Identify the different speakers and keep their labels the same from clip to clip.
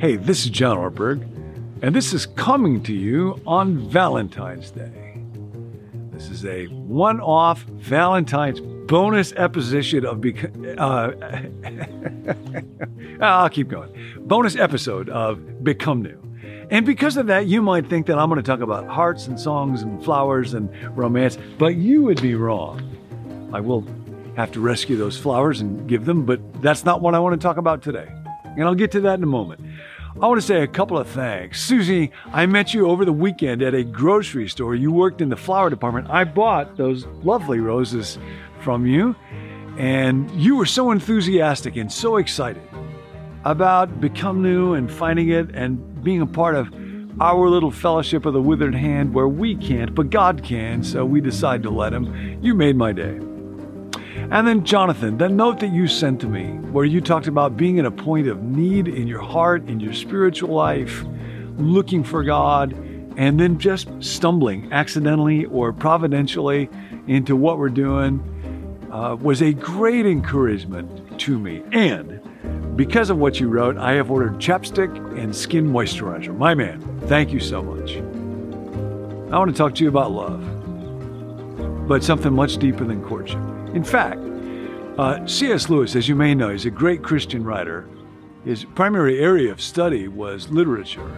Speaker 1: Hey, this is John Ortberg, and this is coming to you on Valentine's Day. This is a one off Valentine's bonus episode of. Bec- uh, I'll keep going. Bonus episode of Become New. And because of that, you might think that I'm going to talk about hearts and songs and flowers and romance, but you would be wrong. I will have to rescue those flowers and give them, but that's not what I want to talk about today. And I'll get to that in a moment. I want to say a couple of thanks. Susie, I met you over the weekend at a grocery store. You worked in the flower department. I bought those lovely roses from you, and you were so enthusiastic and so excited about Become New and finding it and being a part of our little fellowship of the withered hand where we can't, but God can, so we decide to let Him. You made my day. And then, Jonathan, that note that you sent to me, where you talked about being at a point of need in your heart, in your spiritual life, looking for God, and then just stumbling accidentally or providentially into what we're doing, uh, was a great encouragement to me. And because of what you wrote, I have ordered chapstick and skin moisturizer. My man, thank you so much. I want to talk to you about love, but something much deeper than courtship. In fact, uh, C.S. Lewis, as you may know, is a great Christian writer. His primary area of study was literature.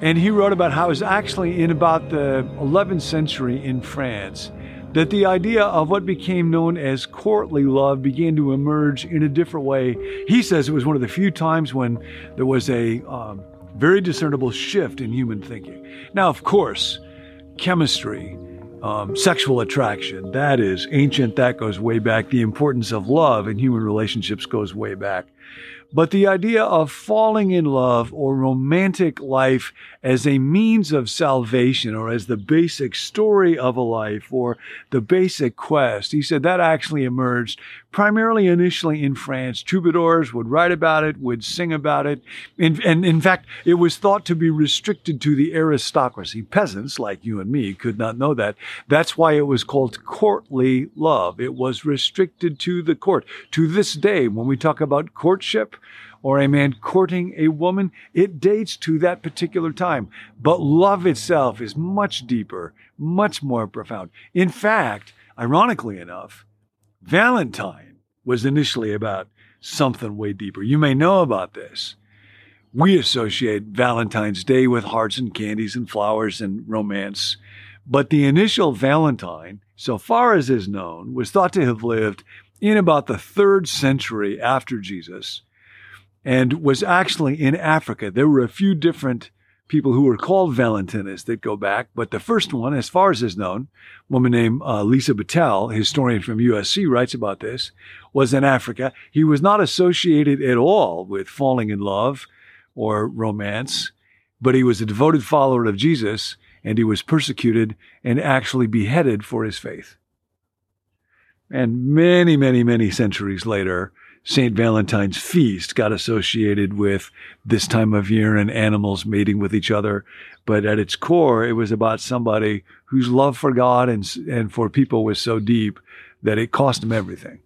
Speaker 1: And he wrote about how it was actually in about the 11th century in France that the idea of what became known as courtly love began to emerge in a different way. He says it was one of the few times when there was a um, very discernible shift in human thinking. Now, of course, chemistry um, sexual attraction. That is ancient, that goes way back. The importance of love in human relationships goes way back. But the idea of falling in love or romantic life as a means of salvation or as the basic story of a life or the basic quest, he said that actually emerged primarily initially in France. Troubadours would write about it, would sing about it. In, and in fact, it was thought to be restricted to the aristocracy. Peasants like you and me could not know that. That's why it was called courtly love. It was restricted to the court. To this day, when we talk about courtship, or a man courting a woman, it dates to that particular time. But love itself is much deeper, much more profound. In fact, ironically enough, Valentine was initially about something way deeper. You may know about this. We associate Valentine's Day with hearts and candies and flowers and romance. But the initial Valentine, so far as is known, was thought to have lived in about the third century after Jesus and was actually in Africa. There were a few different people who were called Valentinists that go back, but the first one, as far as is known, woman named uh, Lisa Bitel, historian from USC, writes about this, was in Africa. He was not associated at all with falling in love or romance, but he was a devoted follower of Jesus and he was persecuted and actually beheaded for his faith. And many, many, many centuries later, St. Valentine's feast got associated with this time of year and animals mating with each other. But at its core, it was about somebody whose love for God and, and for people was so deep that it cost him everything.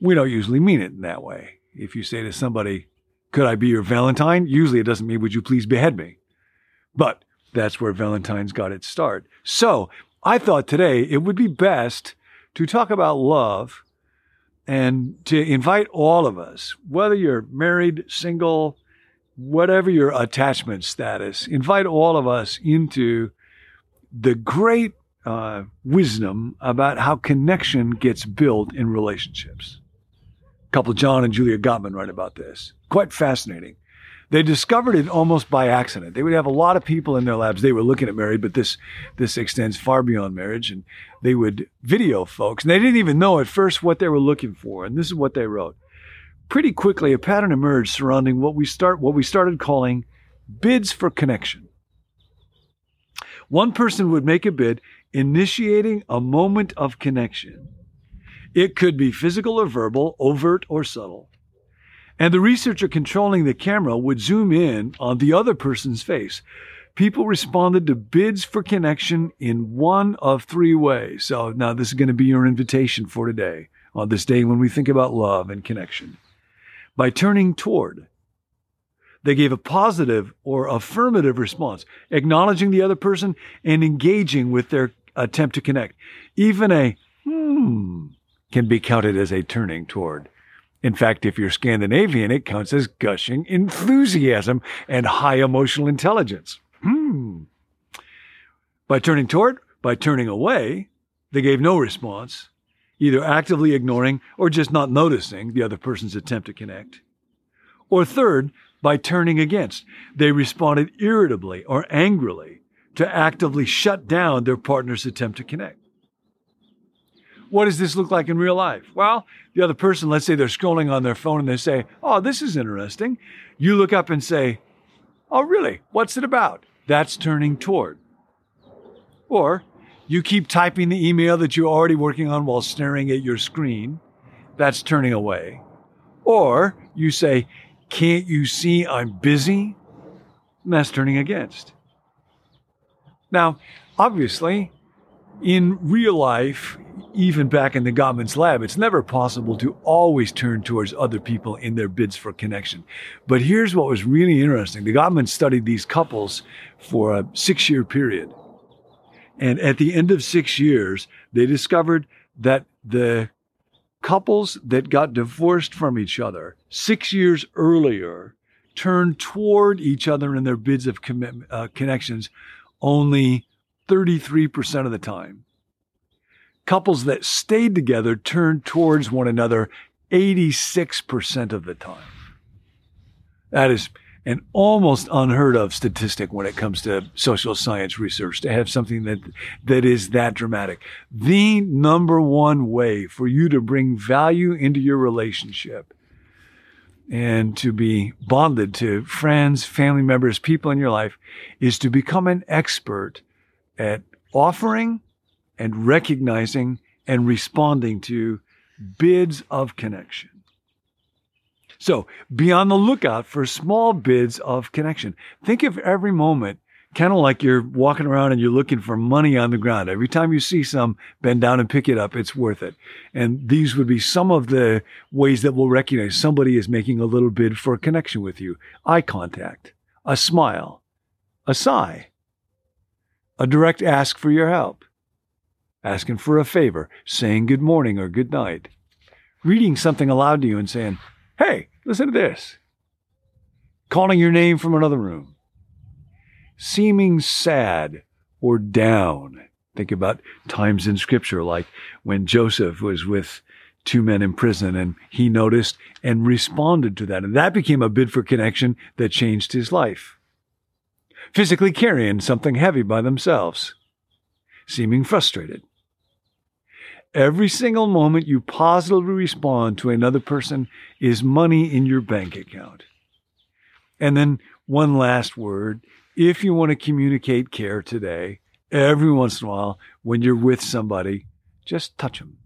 Speaker 1: We don't usually mean it in that way. If you say to somebody, Could I be your Valentine? Usually it doesn't mean, Would you please behead me? But that's where Valentine's got its start. So I thought today it would be best to talk about love and to invite all of us, whether you're married, single, whatever your attachment status, invite all of us into the great uh, wisdom about how connection gets built in relationships. couple John and Julie Gottman write about this. Quite fascinating. They discovered it almost by accident. They would have a lot of people in their labs. They were looking at marriage, but this this extends far beyond marriage. And they would video folks, and they didn't even know at first what they were looking for. And this is what they wrote. Pretty quickly, a pattern emerged surrounding what we start what we started calling bids for connection. One person would make a bid, initiating a moment of connection. It could be physical or verbal, overt or subtle. And the researcher controlling the camera would zoom in on the other person's face. People responded to bids for connection in one of three ways. So now this is going to be your invitation for today, on this day when we think about love and connection. By turning toward. they gave a positive or affirmative response, acknowledging the other person and engaging with their attempt to connect. Even a hmm can be counted as a turning toward. In fact, if you're Scandinavian, it counts as gushing enthusiasm and high emotional intelligence. Hmm. By turning toward, by turning away, they gave no response, either actively ignoring or just not noticing the other person's attempt to connect. Or third, by turning against. They responded irritably or angrily to actively shut down their partner's attempt to connect. What does this look like in real life? Well, the other person, let's say they're scrolling on their phone and they say, Oh, this is interesting. You look up and say, Oh, really? What's it about? That's turning toward. Or you keep typing the email that you're already working on while staring at your screen. That's turning away. Or you say, Can't you see I'm busy? And that's turning against. Now, obviously, in real life, even back in the Gottman's lab, it's never possible to always turn towards other people in their bids for connection. But here's what was really interesting. The Gottmans studied these couples for a six year period. And at the end of six years, they discovered that the couples that got divorced from each other six years earlier turned toward each other in their bids of uh, connections only 33% of the time. Couples that stayed together turned towards one another 86% of the time. That is an almost unheard of statistic when it comes to social science research to have something that that is that dramatic. The number one way for you to bring value into your relationship and to be bonded to friends, family members, people in your life is to become an expert at offering and recognizing and responding to bids of connection. So be on the lookout for small bids of connection. Think of every moment kind of like you're walking around and you're looking for money on the ground. Every time you see some, bend down and pick it up. It's worth it. And these would be some of the ways that we'll recognize somebody is making a little bid for a connection with you. Eye contact, a smile, a sigh, a direct ask for your help, asking for a favor, saying good morning or good night, reading something aloud to you and saying, Hey, listen to this. Calling your name from another room. Seeming sad or down. Think about times in scripture like when Joseph was with two men in prison and he noticed and responded to that. And that became a bid for connection that changed his life physically carrying something heavy by themselves, seeming frustrated. Every single moment you positively respond to another person is money in your bank account. And then one last word. If you want to communicate care today, every once in a while, when you're with somebody, just touch them.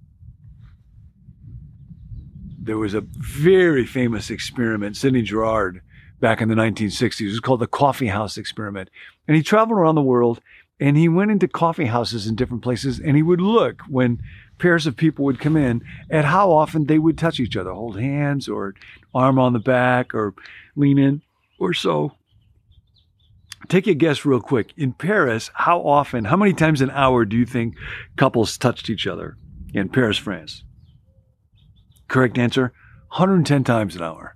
Speaker 1: There was a very famous experiment, Sidney Jourard back in the 1960s. It was called the coffee house experiment. And he traveled around the world and he went into coffee houses in different places and he would look when pairs of people would come in at how often they would touch each other, hold hands or arm on the back or lean in or so. Take a guess real quick. In Paris, how often, how many times an hour do you think couples touched each other in Paris, France? Correct answer 110 times an hour.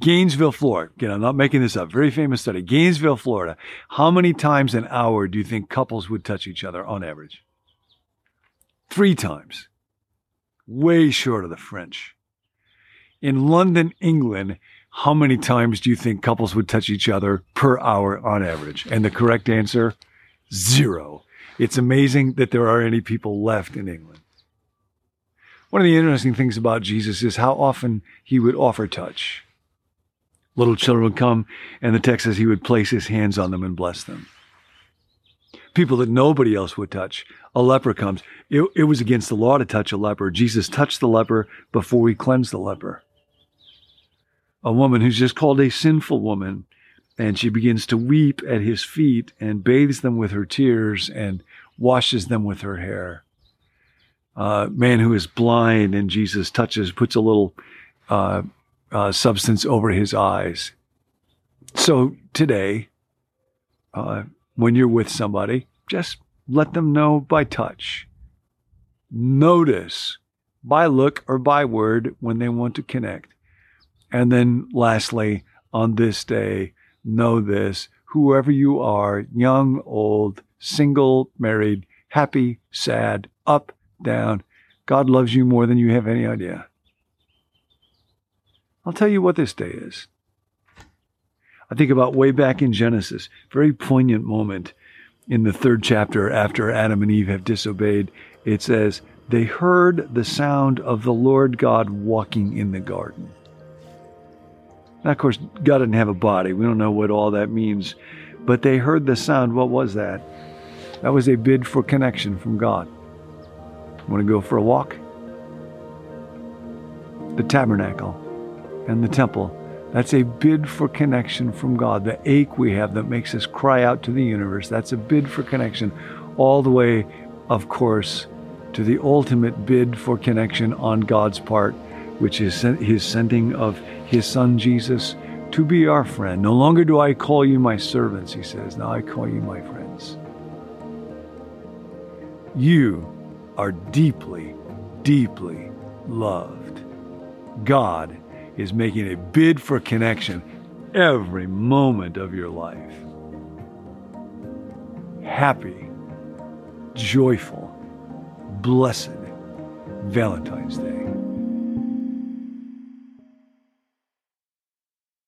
Speaker 1: Gainesville, Florida. Again, I'm not making this up. Very famous study. Gainesville, Florida. How many times an hour do you think couples would touch each other on average? Three times. Way short of the French. In London, England, how many times do you think couples would touch each other per hour on average? And the correct answer, zero. It's amazing that there are any people left in England. One of the interesting things about Jesus is how often he would offer touch. Little children would come, and the text says he would place his hands on them and bless them. People that nobody else would touch. A leper comes. It, it was against the law to touch a leper. Jesus touched the leper before he cleansed the leper. A woman who's just called a sinful woman, and she begins to weep at his feet and bathes them with her tears and washes them with her hair. A man who is blind, and Jesus touches, puts a little uh, uh, substance over his eyes. So today, uh, when you're with somebody, just let them know by touch. Notice by look or by word when they want to connect. And then lastly, on this day, know this whoever you are, young, old, single, married, happy, sad, up, down, God loves you more than you have any idea. I'll tell you what this day is. I think about way back in Genesis, very poignant moment in the third chapter after Adam and Eve have disobeyed. It says, They heard the sound of the Lord God walking in the garden. Now, of course, God didn't have a body. We don't know what all that means. But they heard the sound. What was that? That was a bid for connection from God. Want to go for a walk? The tabernacle and the temple. That's a bid for connection from God. The ache we have that makes us cry out to the universe, that's a bid for connection, all the way, of course, to the ultimate bid for connection on God's part, which is his sending of his son Jesus to be our friend. No longer do I call you my servants, he says. Now I call you my friends. You are deeply, deeply loved. God is making a bid for connection every moment of your life. Happy, joyful, blessed Valentine's Day.